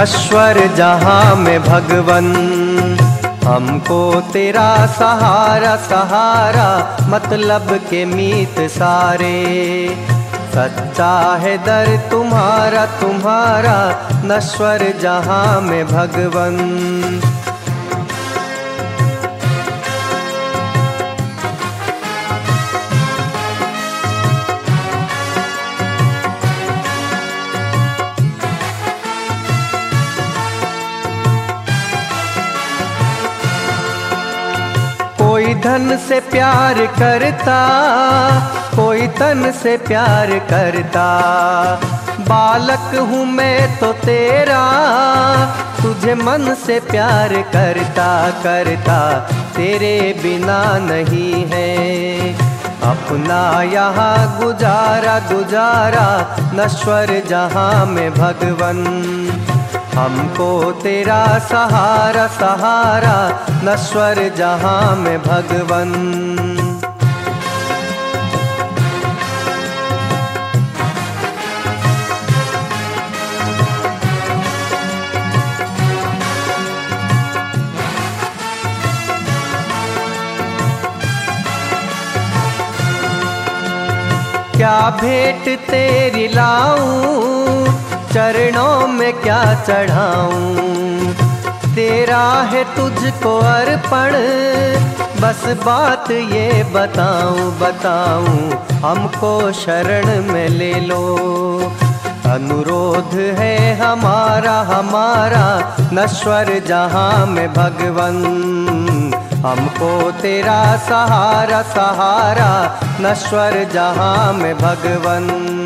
नश्वर जहाँ में भगवन। हमको तेरा सहारा सहारा मतलब के मीत सारे। सच्चा है दर तुम्हारा तुम्हारा, नश्वर जहाँ में भगवन। कोई धन से प्यार करता, कोई तन से प्यार करता। बालक हूँ मैं तो तेरा, तुझे मन से प्यार करता करता। तेरे बिना नहीं है। अपना यहाँ गुजारा गुजारा, नश्वर जहाँ में भगवन। हमको तेरा सहारा सहारा नश्वर जहाँ में भगवन। क्या भेंट तेरी लाऊं चरणों में क्या चढ़ाऊं? तेरा है तुझको अर्पण, बस बात ये बताऊँ बताऊँ, हमको शरण में ले लो। अनुरोध है हमारा हमारा, नश्वर जहाँ में भगवन। हमको तेरा सहारा सहारा, नश्वर जहाँ में भगवन।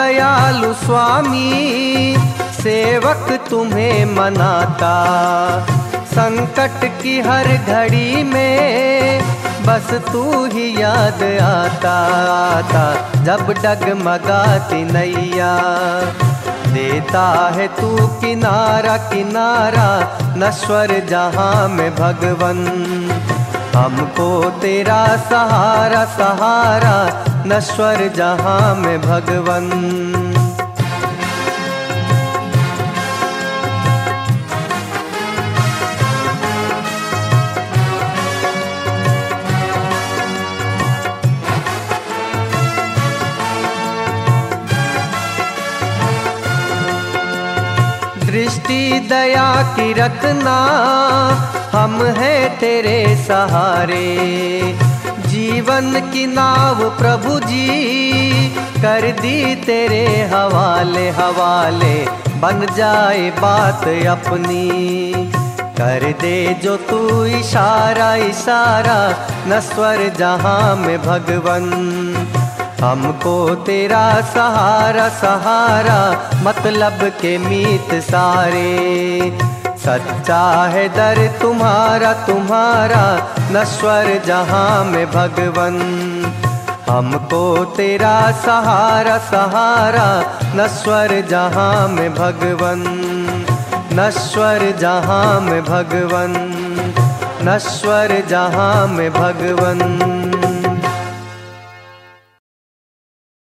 दयालु स्वामी, सेवक तुम्हें मनाता। संकट की हर घड़ी में बस तू ही याद आता आता। जब डगमगाती नैया। देता है तू किनारा किनारा नश्वर जहाँ में भगवन। हमको तेरा सहारा सहारा नश्वर जहाँ में भगवन। दृष्टि दया की रखना हम हैं तेरे सहारे। जीवन की नाव प्रभु जी। कर दी तेरे हवाले हवाले। बन जाए बात अपनी। कर दे जो तू इशारा इशारा। नस्वर जहाँ में भगवन। हमको तेरा सहारा सहारा। मतलब के मीत सारे। सच्चा है दर तुम्हारा तुम्हारा। नश्वर जहाँ में भगवन। हमको तेरा सहारा सहारा नश्वर जहाँ में भगवन। नश्वर जहाँ में भगवन। नश्वर जहाँ में भगवन।